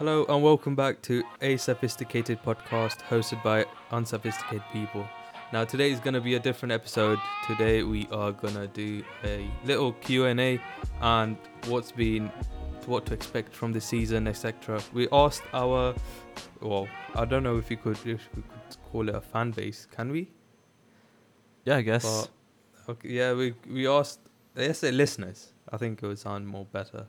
Hello and welcome back to a sophisticated podcast hosted by unsophisticated people. Now today is going to be a different episode. Today we are going to do a little Q&A and what's been what to expect from the season, etc. We asked our well, I don't know if we could if we could call it a fan base. Can we? Yeah, I guess. But, okay, yeah, we we asked let's say listeners. I think it would sound more better,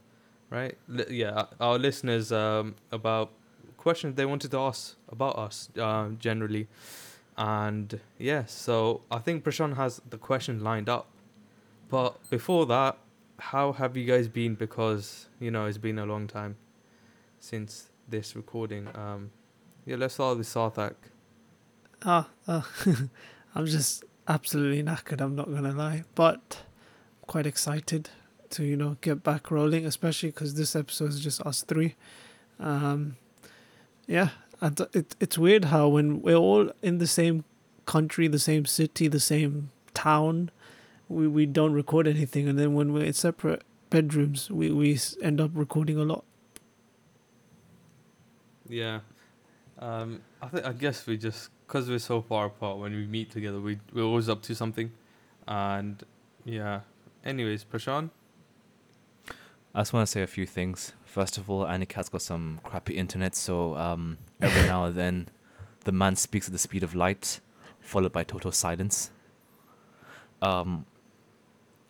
right? Li- yeah, our listeners um, about questions they wanted to ask about us um, generally, and yeah, so I think Prashant has the question lined up, but before that, how have you guys been? Because you know it's been a long time since this recording. Um, yeah, let's start with Sarthak. Ah, uh, I'm just absolutely knackered. I'm not gonna lie, but quite excited to you know get back rolling, especially because this episode is just us three. Um, yeah, and it it's weird how when we're all in the same country, the same city, the same town, we we don't record anything, and then when we're in separate bedrooms, we we end up recording a lot. Yeah. Um, I think I guess we just because we're so far apart. When we meet together, we we're always up to something, and yeah. Anyways, Prashant. I just want to say a few things. First of all, Anikat's got some crappy internet, so um, every now and then the man speaks at the speed of light, followed by total silence. Um,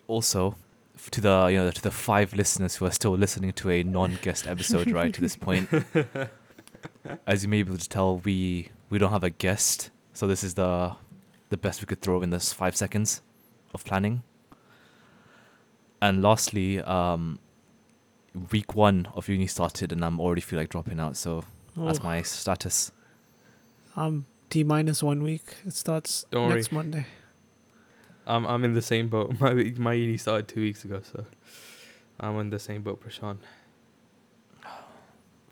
also, to the you know to the five listeners who are still listening to a non-guest episode right to this point, as you may be able to tell, we we don't have a guest, so this is the the best we could throw in this five seconds of planning. And lastly, um, week one of uni started, and I'm already feel like dropping out. So that's Oh, my status. I'm T minus one week. It starts Don't worry. next Monday. I'm I'm in the same boat. My my uni started two weeks ago, so I'm in the same boat, Prashant.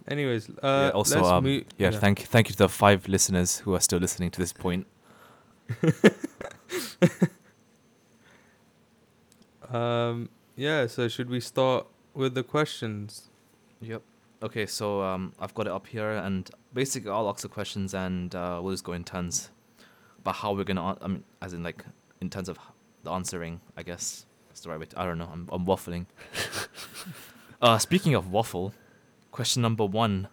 Anyways, uh, yeah, also, let's um, move- yeah, thank thank you to the five listeners who are still listening to this point. Um, yeah. So should we start with the questions? Yep. Okay, so um, I've got it up here, and basically I'll ask the questions, and uh, we'll just go in turns about how we're gonna. I mean, as in like in terms of the answering, I guess that's the right way. To, I don't know. I'm I'm waffling. uh, speaking of waffle, question number one: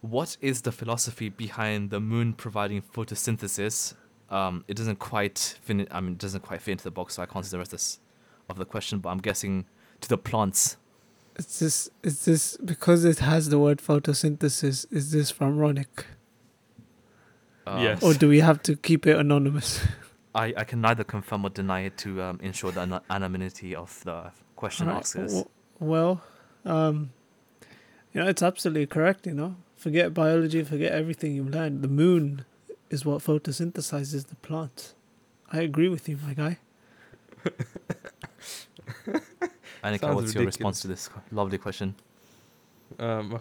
What is the philosophy behind the moon providing photosynthesis? Um, it doesn't quite fit. I mean, it doesn't quite fit into the box, so I can't see the rest of, this, of the question. But I'm guessing to the plants. Is this is this because it has the word photosynthesis? Is this from Ronick, Uh, Yes. or do we have to keep it anonymous? I, I can neither confirm or deny it to um, ensure the ana- anonymity of the question Alright, askers. w- Well, um, you know it's absolutely correct. You know, forget biology, forget everything you've learned. The moon is what photosynthesizes the plant. I agree with you, my guy. Annika, sounds what's your response to this lovely question? Um, my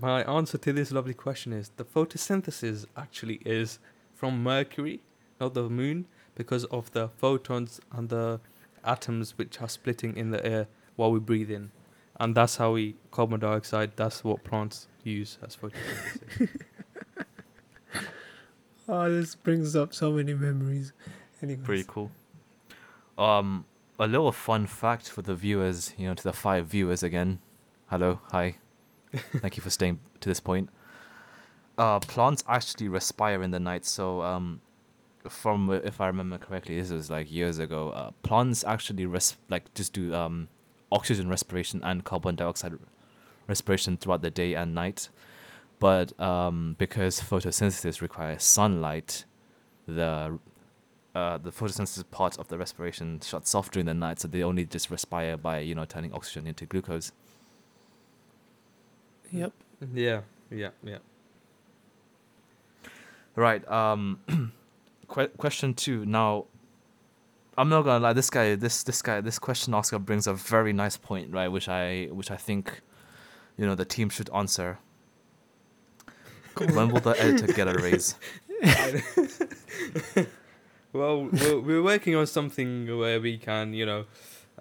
my answer to this lovely question is the photosynthesis actually is from Mercury, not the moon, because of the photons and the atoms which are splitting in the air while we breathe in, and that's how we carbon dioxide. That's what plants use as photosynthesis. Oh, this brings up so many memories. Anyways. Pretty cool. Um, a little fun fact for the viewers, you know, to the five viewers again. Hello, hi. Thank you for staying to this point. Uh, plants actually respire in the night, so um, from if I remember correctly, this was like years ago. Uh, plants actually res- like just do um oxygen respiration and carbon dioxide respiration throughout the day and night. But um, because photosynthesis requires sunlight, the uh, the photosynthesis part of the respiration shuts off during the night, so they only just respire by you know turning oxygen into glucose. Yep. yeah, yeah, yeah. Right. Um, que- question two. Now, I'm not gonna lie. This guy, this this guy, this question Oscar brings a very nice point, right? Which I which I think, you know, the team should answer. when will the editor get a raise? Well, we're, we're working on something where we can, you know,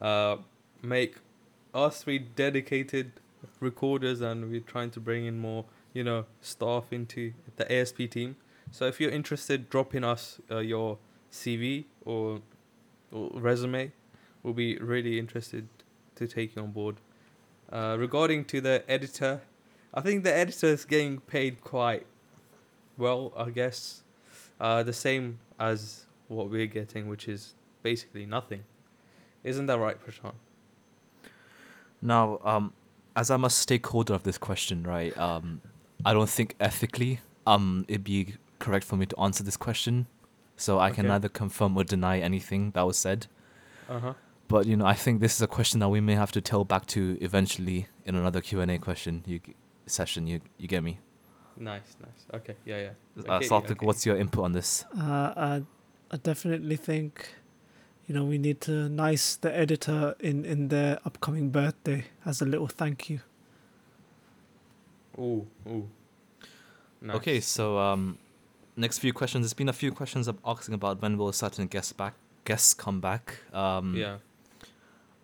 uh, make us three dedicated recorders and we're trying to bring in more, you know, staff into the ASP team. So if you're interested, drop in us uh, your CV or, or resume. We'll be really interested to take you on board. Uh, regarding to the editor, I think the editor is getting paid quite well, I guess. Uh, the same as what we're getting, which is basically nothing. Isn't that right, Prashant? Now, um, as I'm a stakeholder of this question, right? Um, I don't think ethically, um, it'd be correct for me to answer this question, so I can neither confirm or deny anything that was said. Uh huh. But you know, I think this is a question that we may have to tell back to eventually in another Q and A question. You session. You you get me? Nice, nice. Okay, yeah, yeah. Uh, Okay, Sarthak, okay. what's your input on this? Uh, I, I definitely think, you know, we need to nice the editor in in their upcoming birthday as a little thank you. Ooh, ooh. Nice. Okay, so um, next few questions. There's been a few questions of asking about when will certain guests back guests come back. Um, Yeah.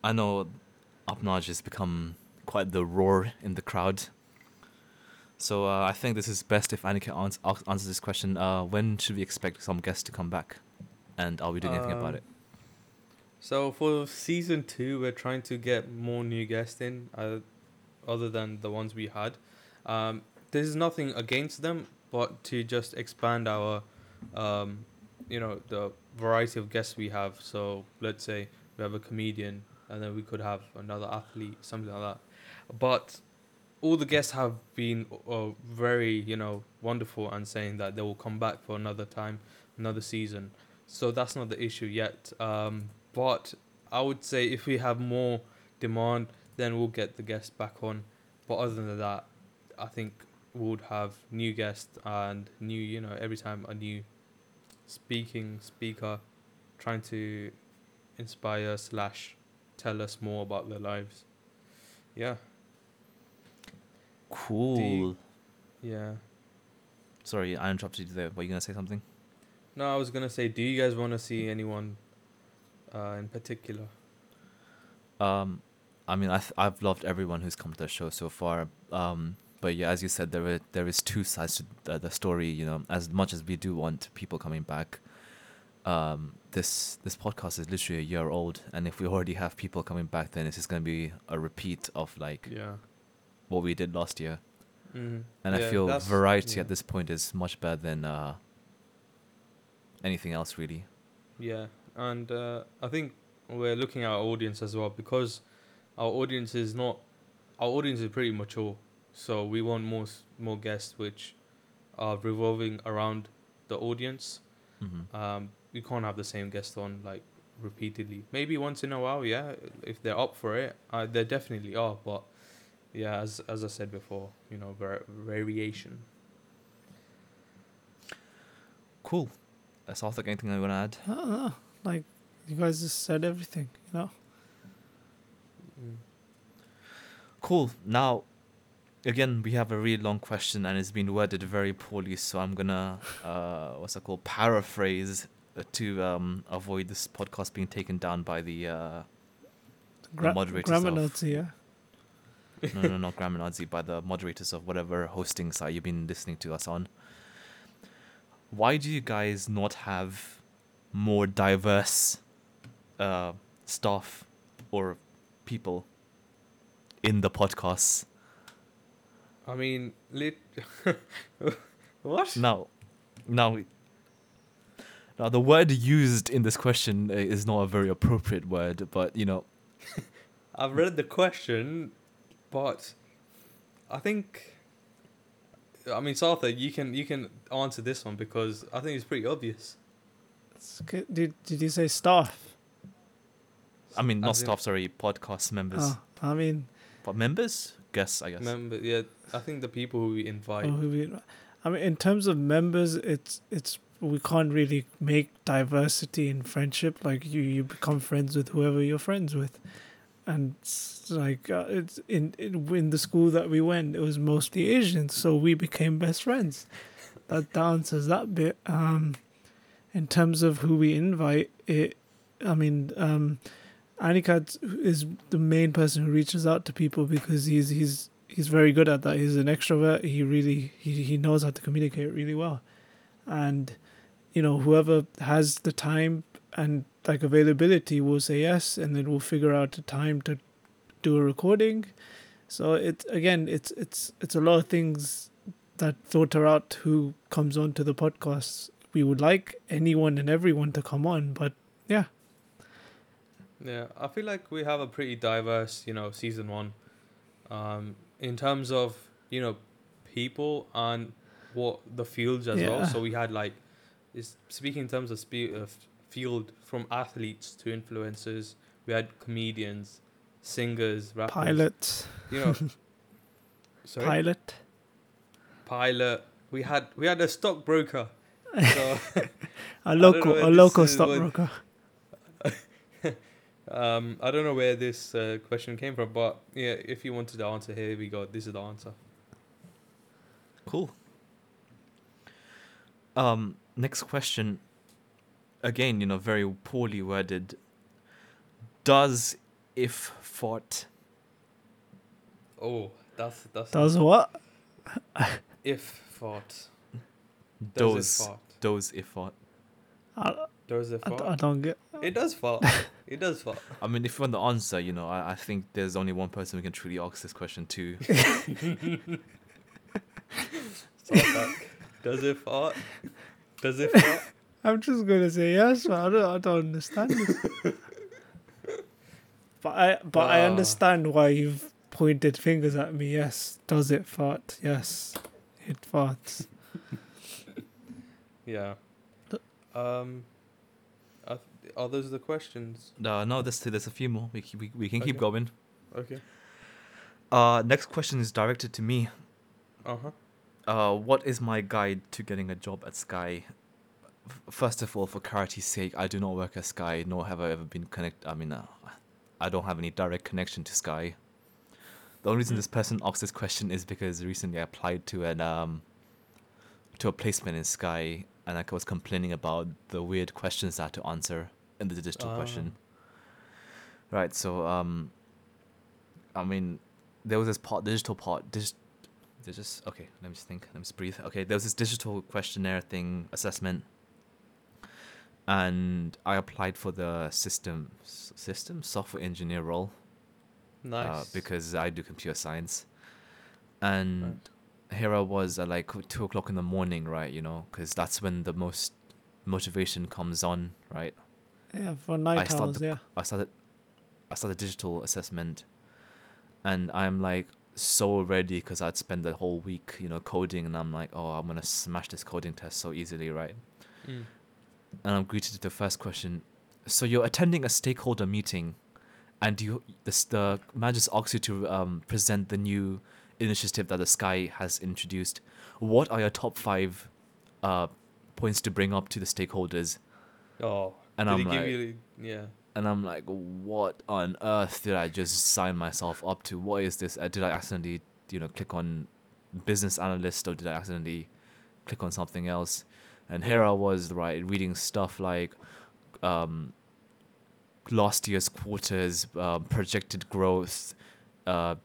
I know Upnage has become quite the roar in the crowd. So uh, I think this is best if Annika ans- ans- answers this question. Uh, when should we expect some guests to come back? And are we doing anything about Um, it? So for season two, we're trying to get more new guests in, uh, other than the ones we had. Um, there's nothing against them, but to just expand our, um, you know, the variety of guests we have. So let's say we have a comedian, and then we could have another athlete, something like that. But all the guests have been uh, very, you know, wonderful and saying that they will come back for another time, another season. So that's not the issue yet. Um, but I would say if we have more demand, then we'll get the guests back on. But other than that, I think we would have new guests and new, you know, every time a new speaking speaker trying to inspire slash tell us more about their lives. Yeah, Cool. yeah. Sorry, I interrupted you there. Were you gonna say something? No, I was gonna say, do you guys want to see anyone uh, in particular? Um, I mean, I th- I've loved everyone who's come to the show so far. Um, but yeah, as you said, there are, there is two sides to the, the story. You know, as much as we do want people coming back, um, this this podcast is literally a year old, and if we already have people coming back, then it's just gonna be a repeat of like Yeah. what we did last year. Mm-hmm. And I feel variety yeah. at this point is much better than uh, anything else, really. Yeah, and uh, I think we're looking at our audience as well because our audience is not our audience is pretty mature, so we want more more guests which are revolving around the audience. Mm-hmm. Um, we can't have the same guest on like repeatedly. Maybe once in a while, yeah, if they're up for it, uh, they definitely are. But yeah, as as I said before, you know, var- variation. Cool. That's all. Think anything I want to add? I don't know. Like you guys just said everything, you know. Mm. Cool. Now, again, we have a really long question and it's been worded very poorly, so I'm gonna uh, what's that called? Paraphrase uh, to um, avoid this podcast being taken down by the uh, Gra- moderators grammar of- notes, yeah. no no not grammar Nazi by the moderators of whatever hosting site you've been listening to us on. Why do you guys not have more diverse uh, staff or people in the podcasts? I mean, lit. what? Now, now, now the word used in this question uh, is not a very appropriate word, but you know, I've read the question, but I think. I mean, Sartha, you can you can answer this one because I think it's pretty obvious. It's okay. Did Did you say staff? I mean, not As in- staff, sorry, podcast members, Oh, I mean, but members, guests, I guess. Remember, yeah, I think the people who we invite. oh, who we, I mean, in terms of members, it's it's we can't really make diversity in friendship. Like you, you become friends with whoever you're friends with, and like uh, it's in, in in the school that we went, it was mostly Asians, so we became best friends. That, answers that bit. Um, in terms of who we invite, it, I mean, um, Anikat is the main person who reaches out to people because he's he's he's very good at that. He's an extrovert. He really he, he knows how to communicate really well, and you know whoever has the time and like availability will say yes, and then we'll figure out a time to do a recording. So it again, it's it's it's a lot of things that filter out who comes on to the podcast. We would like anyone and everyone to come on, but yeah, Yeah, I feel like we have a pretty diverse, you know, season one, um, in terms of you know, people and what the fields as well. So we had like, is speaking in terms of spe- of field from athletes to influencers. We had comedians, singers, rappers. pilot, You know. sorry. pilot. Pilot. We had we had a stockbroker. So A local, a local stockbroker. um, I don't know where this uh, question came from, but yeah, if you wanted the answer, here we go. This is the answer. Cool. Um, next question. Again, you know, very poorly worded. Does if fought Oh, that's that's Does what? if thought. Does those it fart? those if fought? I, Does it I. I don't get. It does fart. it does fart. I mean, if you want the answer, you know, I, I think there's only one person we can truly ask this question to. Does it fart? Does it fart? I'm just gonna say yes, but I don't. I don't understand this. but I, but I Ah. understand why you've pointed fingers at me. Yes, does it fart? Yes, it farts. Yeah. Um. Are, are those the questions? No, no, there's there's a few more. We keep- we, we can keep going. Okay. Uh, next question is directed to me. Uh huh. Uh, what is my guide to getting a job at Sky? First of all, for clarity's sake, I do not work at Sky, nor have I ever been connected. I mean, uh, I don't have any direct connection to Sky. The only reason Mm. this person asked this question is because recently I applied to an um to a placement in Sky, and like I was complaining about the weird questions I had to answer in the digital Ah. question. Right. So um. I mean, there was this part, digital part, dig- there's just okay. Let me just think. Let me just breathe. Okay, there was this digital questionnaire thing assessment, and I applied for the system system software engineer role Nice. uh, because I do computer science, and here I was at like two o'clock in the morning, right? You know, because that's when the most motivation comes on, right? Yeah, for night start owls. the- Yeah. I started I started digital assessment and I'm like so ready because I'd spent the whole week, you know, coding and I'm like, oh, I'm gonna smash this coding test so easily, right? Mm. And I'm greeted with the first question. So you're attending a stakeholder meeting and you this the manager asks you to um, present the new initiative that the Sky has introduced. What are your top five uh, points to bring up to the stakeholders? Oh. And I'm like, you? Yeah. and I'm like, what on earth did I just sign myself up to? What is this? Uh, did I accidentally, you know, click on business analyst or did I accidentally click on something else? And here I was, right, reading stuff like um, last year's quarters, uh, projected growth, uh,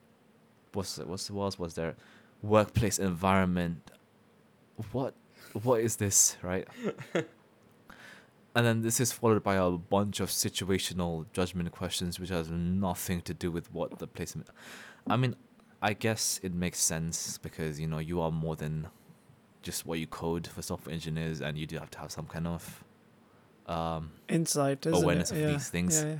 what's what's what else was there? Workplace environment. What what is this, right? And then this is followed by a bunch of situational judgment questions, which has nothing to do with what the placement. I mean, I guess it makes sense because you know you are more than just what you code for software engineers, and you do have to have some kind of um, Insight, isn't Awareness it? of yeah. these things. Yeah, yeah.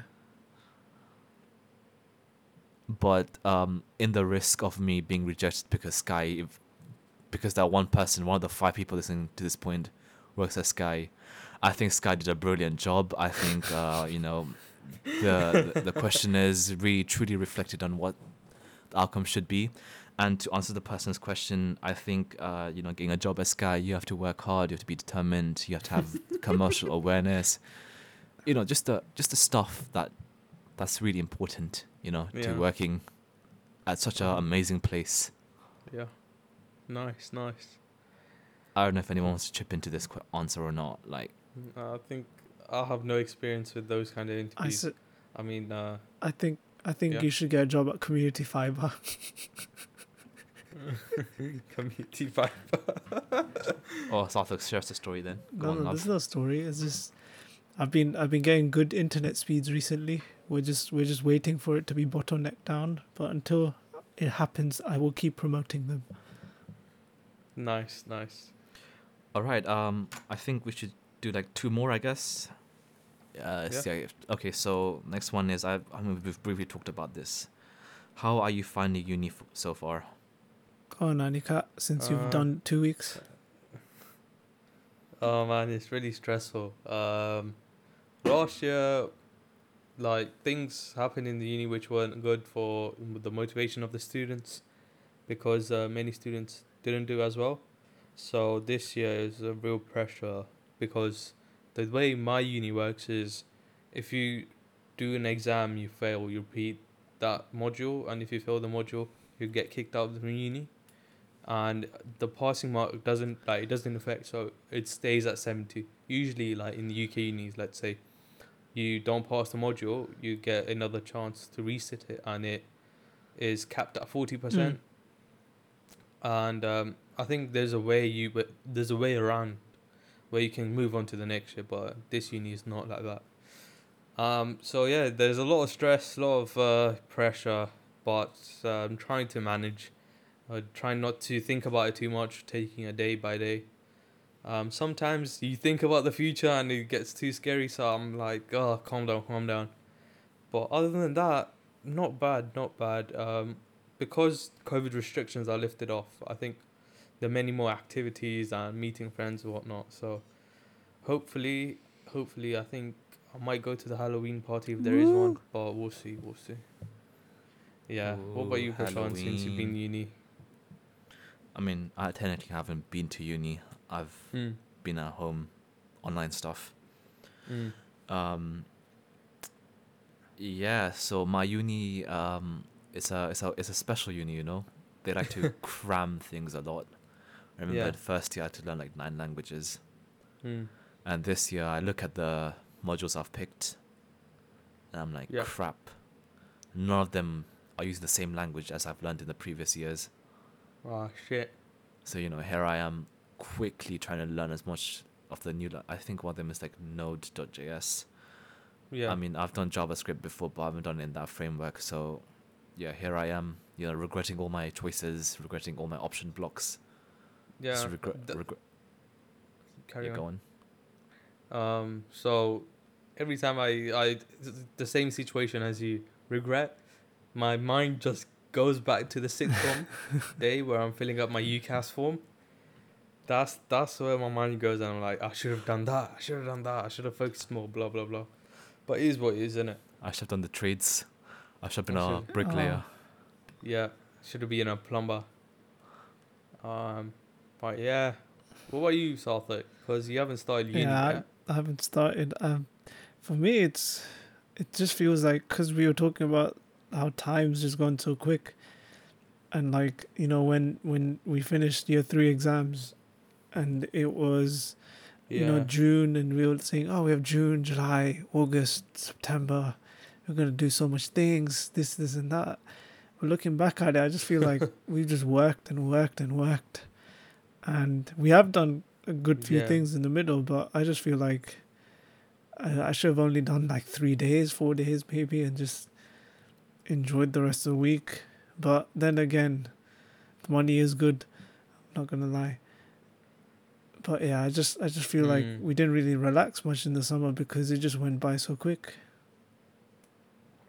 but um, in the risk of me being rejected because Sky, if, because that one person, one of the five people listening to this point, works at Sky, I think Sky did a brilliant job. I think uh, you know the the- the questionnaires really truly reflected on what the outcome should be. And to answer the person's question, I think uh, you know getting a job at Sky, you have to work hard, you have to be determined, you have to have commercial awareness. You know, just the just the stuff that that's really important. You know, Yeah. to working at such an amazing place. Yeah. Nice. Nice. I don't know if anyone wants to chip into this qu- answer or not. Like, Uh, I think I have no experience with those kind of I, interviews. s- I mean, uh, I think I think Yeah. you should get a job at Community Fibre. Community vibe. Oh, Sarthak, share us the story then. Go No, on, no, love. there's no story. It's just I've been I've been getting good internet speeds recently. We're just we're just waiting for it to be bottlenecked down. But until it happens, I will keep promoting them. Nice, nice. All right. Um, I think we should do like two more, I guess. Uh, Yeah. see, okay. So next one is I've I mean we've briefly talked about this. How are you finding uni f- so far? Oh, Nanika, since you've Uh, done two weeks. Oh man, it's really stressful. Um, last year, like things happened in the uni which weren't good for the motivation of the students, because uh, many students didn't do as well. So this year is a real pressure because the way my uni works is, if you do an exam, you fail, you repeat that module, and if you fail the module, you get kicked out of the uni and the passing mark doesn't like it doesn't affect so it stays at 70 usually like in the uk unis let's say you don't pass the module you get another chance to resit it and it is capped at 40% and um, i think there's a way you but there's a way around where you can move on to the next year but this uni is not like that. Um, so yeah there's a lot of stress a lot of uh, pressure but uh, i'm trying to manage I try not to think about it too much, taking a day by day. Um, sometimes you think about the future and it gets too scary, so I'm like, oh, calm down, calm down. But other than that, not bad, not bad. Um, because COVID restrictions are lifted off, I think there are many more activities and meeting friends and whatnot. So hopefully, hopefully, I think I might go to the Halloween party if there is one, but we'll see, we'll see. Yeah. what about you, Prashant, since you've been uni? I mean, I technically haven't been to uni. I've Mm. been at home, online stuff. Mm. Um, yeah, so my uni, um, it's a it's a it's a special uni, you know. They like to cram things a lot. I remember Yeah. the first year I had to learn like nine languages, Mm. and this year I look at the modules I've picked, and I'm like, Yeah. crap. None of them are using the same language as I've learned in the previous years. Oh shit. So you know, here I am, quickly trying to learn as much of the new. I think one of them is like Node.js. Yeah. I mean, I've done JavaScript before, but I haven't done it in that framework. So, yeah, here I am. You know, regretting all my choices, regretting all my option blocks. yeah. Just regret. th- regret. carry yeah, on. go on. Um. So every time I I the same situation as you regret, my mind just goes back to the sixth form day where I'm filling up my UCAS form. That's that's where my mind goes, and I'm like, I should have done that. I should have done that. I should have focused more. Blah blah blah. But it is what it is, isn't it? I should have done the trades. I should have been I a should- bricklayer. Yeah. Should have been a plumber. Um. But yeah. What about you, Sarthak? Because you haven't started uni Yeah, yet. I, I haven't started. Um, for me, it's it just feels like because we were talking about how time's just gone so quick, and like you know when when we finished year three exams, and it was you know June, and we were saying, oh, we have June, July, August, September. We're gonna do so much things, this, this, and that. But looking back at it, I just feel like we've just worked and worked and worked, and we have done a good few Yeah. things in the middle. But I just feel like I, I should have only done like three days, four days, maybe, and just enjoyed the rest of the week. But then again, money is good. I'm not gonna lie. But yeah, I just I just feel like Mm. we didn't really relax much in the summer because it just went by so quick.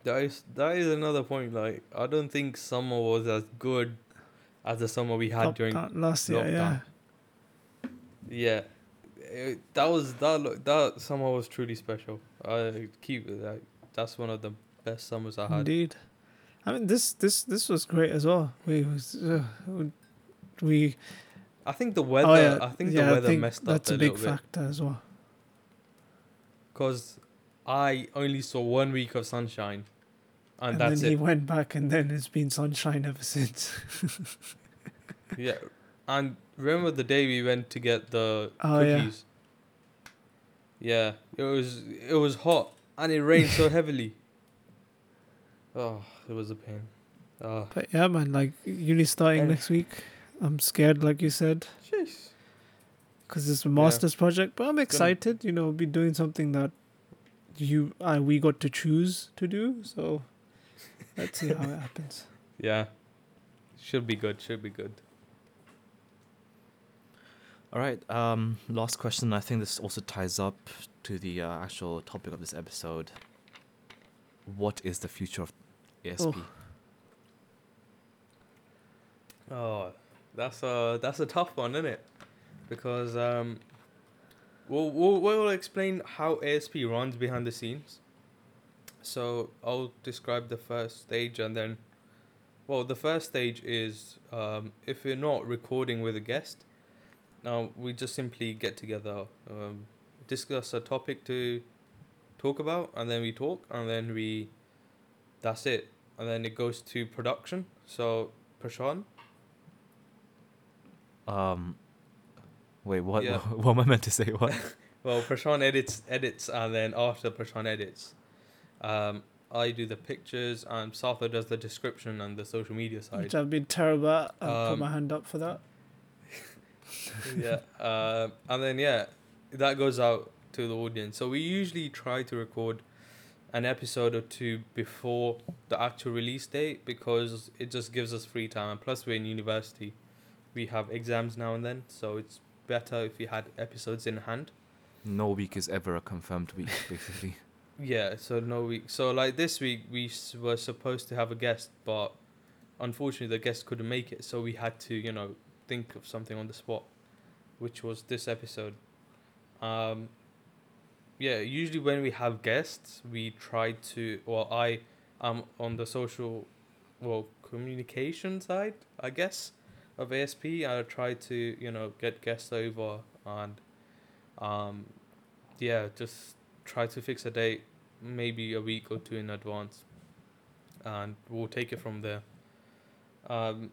That is that is another point. Like I don't think summer was as good as the summer we had during. Last year, yeah. lockdown. Yeah, it, that was that that summer was truly special. I keep it like that's one of the best summers I had. Indeed. I mean this this this was great as well. We was uh, we I think the weather. oh yeah, I think yeah, the weather think messed up that's a, a big bit factor as well. because I only saw one week of sunshine, and, And, that's then he it. went back and then it's been sunshine ever since. Yeah, and remember the day we went to get the Oh, yeah. cookies? Yeah. it was it was hot and it rained so heavily. Oh, it was a pain. Uh, But yeah, man, like uni starting And- next week. I'm scared, like you said, jeez. because it's a master's project. But I'm excited. You know, be doing something that you uh, we got to choose to do. So let's see how it happens. Yeah. Should be good. Should be good. All right. Um, last question. I think this also ties up to the uh, actual topic of this episode. What is the future of ASP? Oh. Oh, that's a that's a tough one, isn't it? Because um, we'll we'll, we'll explain how ASP runs behind the scenes. So I'll describe the first stage and then, well, the first stage is um, if we're not recording with a guest, now we just simply get together, um, discuss a topic to talk about, and then we talk, and then we, that's it, and then it goes to production. So Prashant, Um, wait, what? Yeah. What, am I meant to say? What? Well, Prashant edits edits, and then after Prashant edits, um, I do the pictures, and Satha does the description and the social media side. Which I've been terrible at. I'll put Um, my hand up for that. yeah, uh, and then yeah, that goes out to the audience. So we usually try to record an episode or two before the actual release date because it just gives us free time. And plus, we're in university, we have exams now and then, so it's better if we had episodes in hand. no week is ever a confirmed week, basically. Yeah, so no week. So like this week we were supposed to have a guest, but unfortunately the guest couldn't make it, so we had to, you know, think of something on the spot, which was this episode. Um yeah, usually when we have guests, we try to well I am on the social well communication side, I guess, of ASP. I try to, you know, get guests over and um yeah, just try to fix a date maybe a week or two in advance and we'll take it from there um,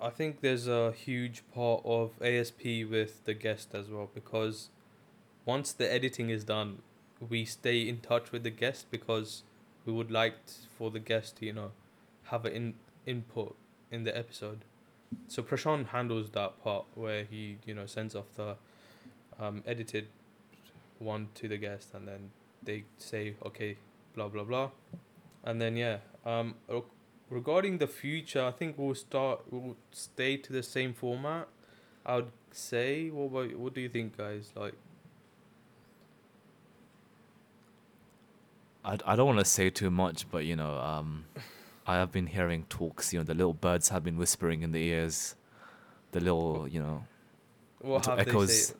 i think there's a huge part of asp with the guest as well because once the editing is done we stay in touch with the guest because we would like for the guest to you know have an in- input in the episode. So prashant handles that part where he you know sends off the um, edited one to the guest and then they say okay blah blah blah. And then yeah um regarding the future i think we'll start we'll stay to the same format i would say. What about, what do you think guys? Like I, I don't want to say too much, but you know, um, I have been hearing talks. You know, the little birds have been whispering in the ears. The little, you know, what have they echoes. say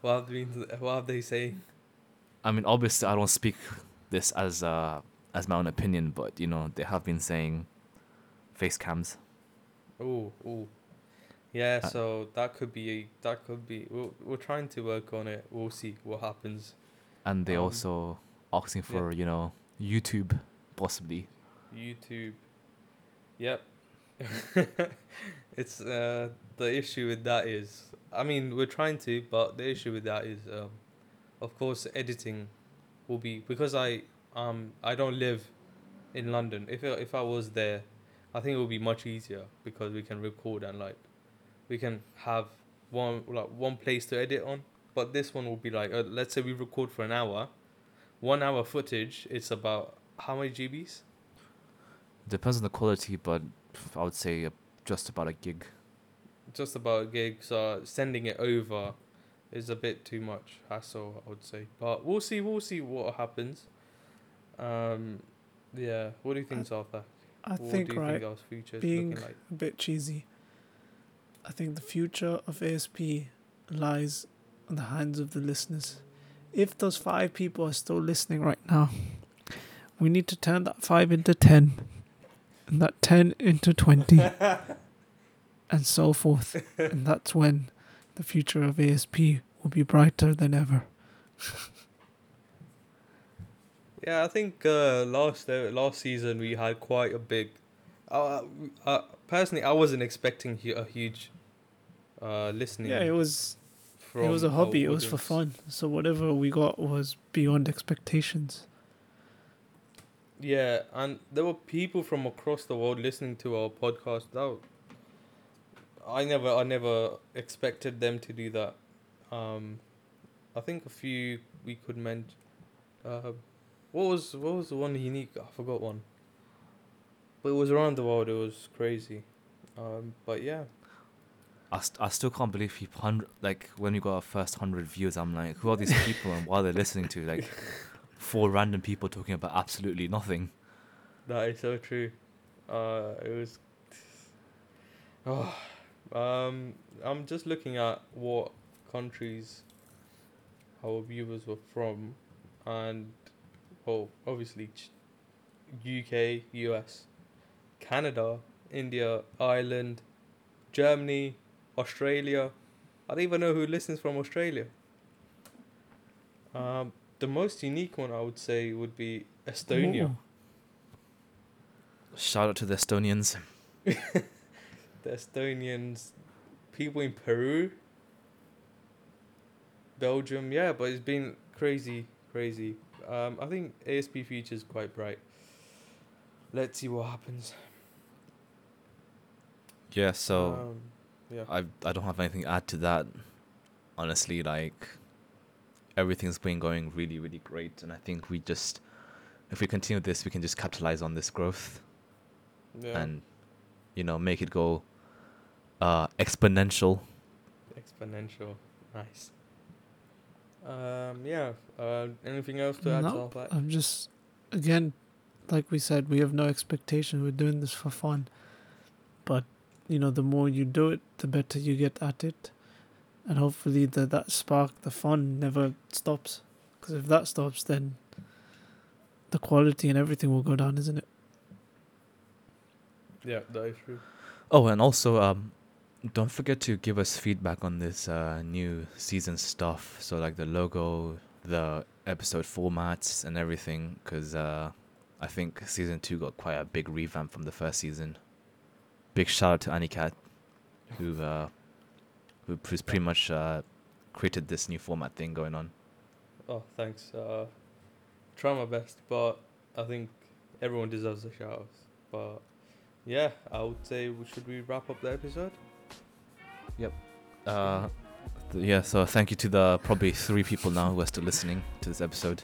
what have, been, what have they say I mean, obviously, I don't speak this as uh as my own opinion, but you know, they have been saying face cams. oh oh yeah Uh, so that could be that could be we're, we're trying to work on it we'll see what happens and they Um, also asking yeah. for you know YouTube possibly. YouTube. Yep. it's uh the issue with that is I mean we're trying to but the issue with that is um of course editing will be because I um I don't live in London. If I, if I was there, I think it would be much easier because we can record and like we can have one like one place to edit on. But this one will be like uh, let's say we record for an hour, one hour footage. It's about how many GBs? Depends on the quality, but I would say uh, just about a gig. just about a gig, so sending it over is a bit too much hassle, I would say. But we'll see, we'll see what happens. Um, yeah. What do you think, Arthur? I what think do you right, think our future is being looking like? a bit cheesy. I think the future of ASP lies in the hands of the listeners. If those five people are still listening right now, we need to turn that five into ten, and that ten into twenty, and so forth. and that's when the future of ASP will be brighter than ever. Yeah, I think uh, last uh, last season we had quite a big. Uh, uh, personally, I wasn't expecting a huge uh, listening. Yeah, it was from it was a hobby. It was for fun. So whatever we got was beyond expectations. Yeah, and there were people from across the world listening to our podcast. That I never, I never expected them to do that. Um, I think a few we could mention. Uh, what was what was the one unique? I forgot one. But it was around the world. It was crazy. Um, but yeah, I, st- I still can't believe we hundred like when we got our first hundred views. I'm like, who are these people and what are they listening to? Like four random people talking about absolutely nothing. that is so true. Uh, it was. Oh, um, I'm just looking at what countries our viewers were from, and well, obviously, Ch- UK, US, Canada, India, Ireland, Germany, Australia. I don't even know who listens from Australia. Um, the most unique one I would say would be Estonia. Ooh. Shout out to the Estonians. the Estonians, people in Peru, Belgium, yeah, but it's been crazy, crazy. Um, I think ASP future is quite bright. Let's see what happens. Yeah, so um, yeah, I I don't have anything to add to that. Honestly, like everything's been going really, really great, and I think we just, if we continue this, we can just capitalize on this growth yeah, and, you know, make it go uh, exponential. exponential, nice. Um, yeah. Uh, anything else to add to all that? I'm just, again, like we said, we have no expectation. We're doing this for fun. But, you know, the more you do it, the better you get at it. And hopefully the, that spark, the fun never stops. Because if that stops, then the quality and everything will go down, isn't it? Yeah, that is true. Oh, and also, um, don't forget to give us feedback on this uh, new season stuff. So, like the logo, the episode formats, and everything. Because uh, I think season two got quite a big revamp from the first season. Big shout out to Anikat, who uh, who who's pretty much uh, created this new format thing going on. Oh, thanks. Uh, try my best, but I think everyone deserves a shout out. But yeah, I would say we should we wrap up the episode? Yep. Uh, th- yeah, so thank you to the probably three people now who are still listening to this episode.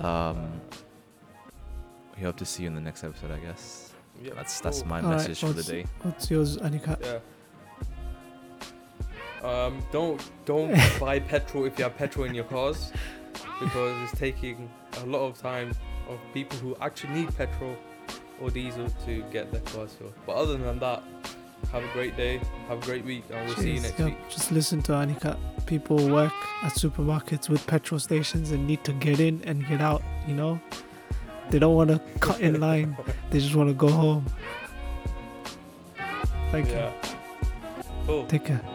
Um, we hope to see you in the next episode, I guess. Yeah, That's that's cool. my Alright, message for the day. What's yours, Anika? Yeah. Um, don't don't buy petrol if you have petrol in your cars, because it's taking a lot of time of people who actually need petrol or diesel to get their cars filled. But other than that, have a great day, have a great week, and we'll see you next Yep, week. Just listen to Anika. People work at supermarkets with petrol stations and need to get in and get out, you know? They don't want to cut in line. They just want to go home. Thank yeah. Cool. you. Take care.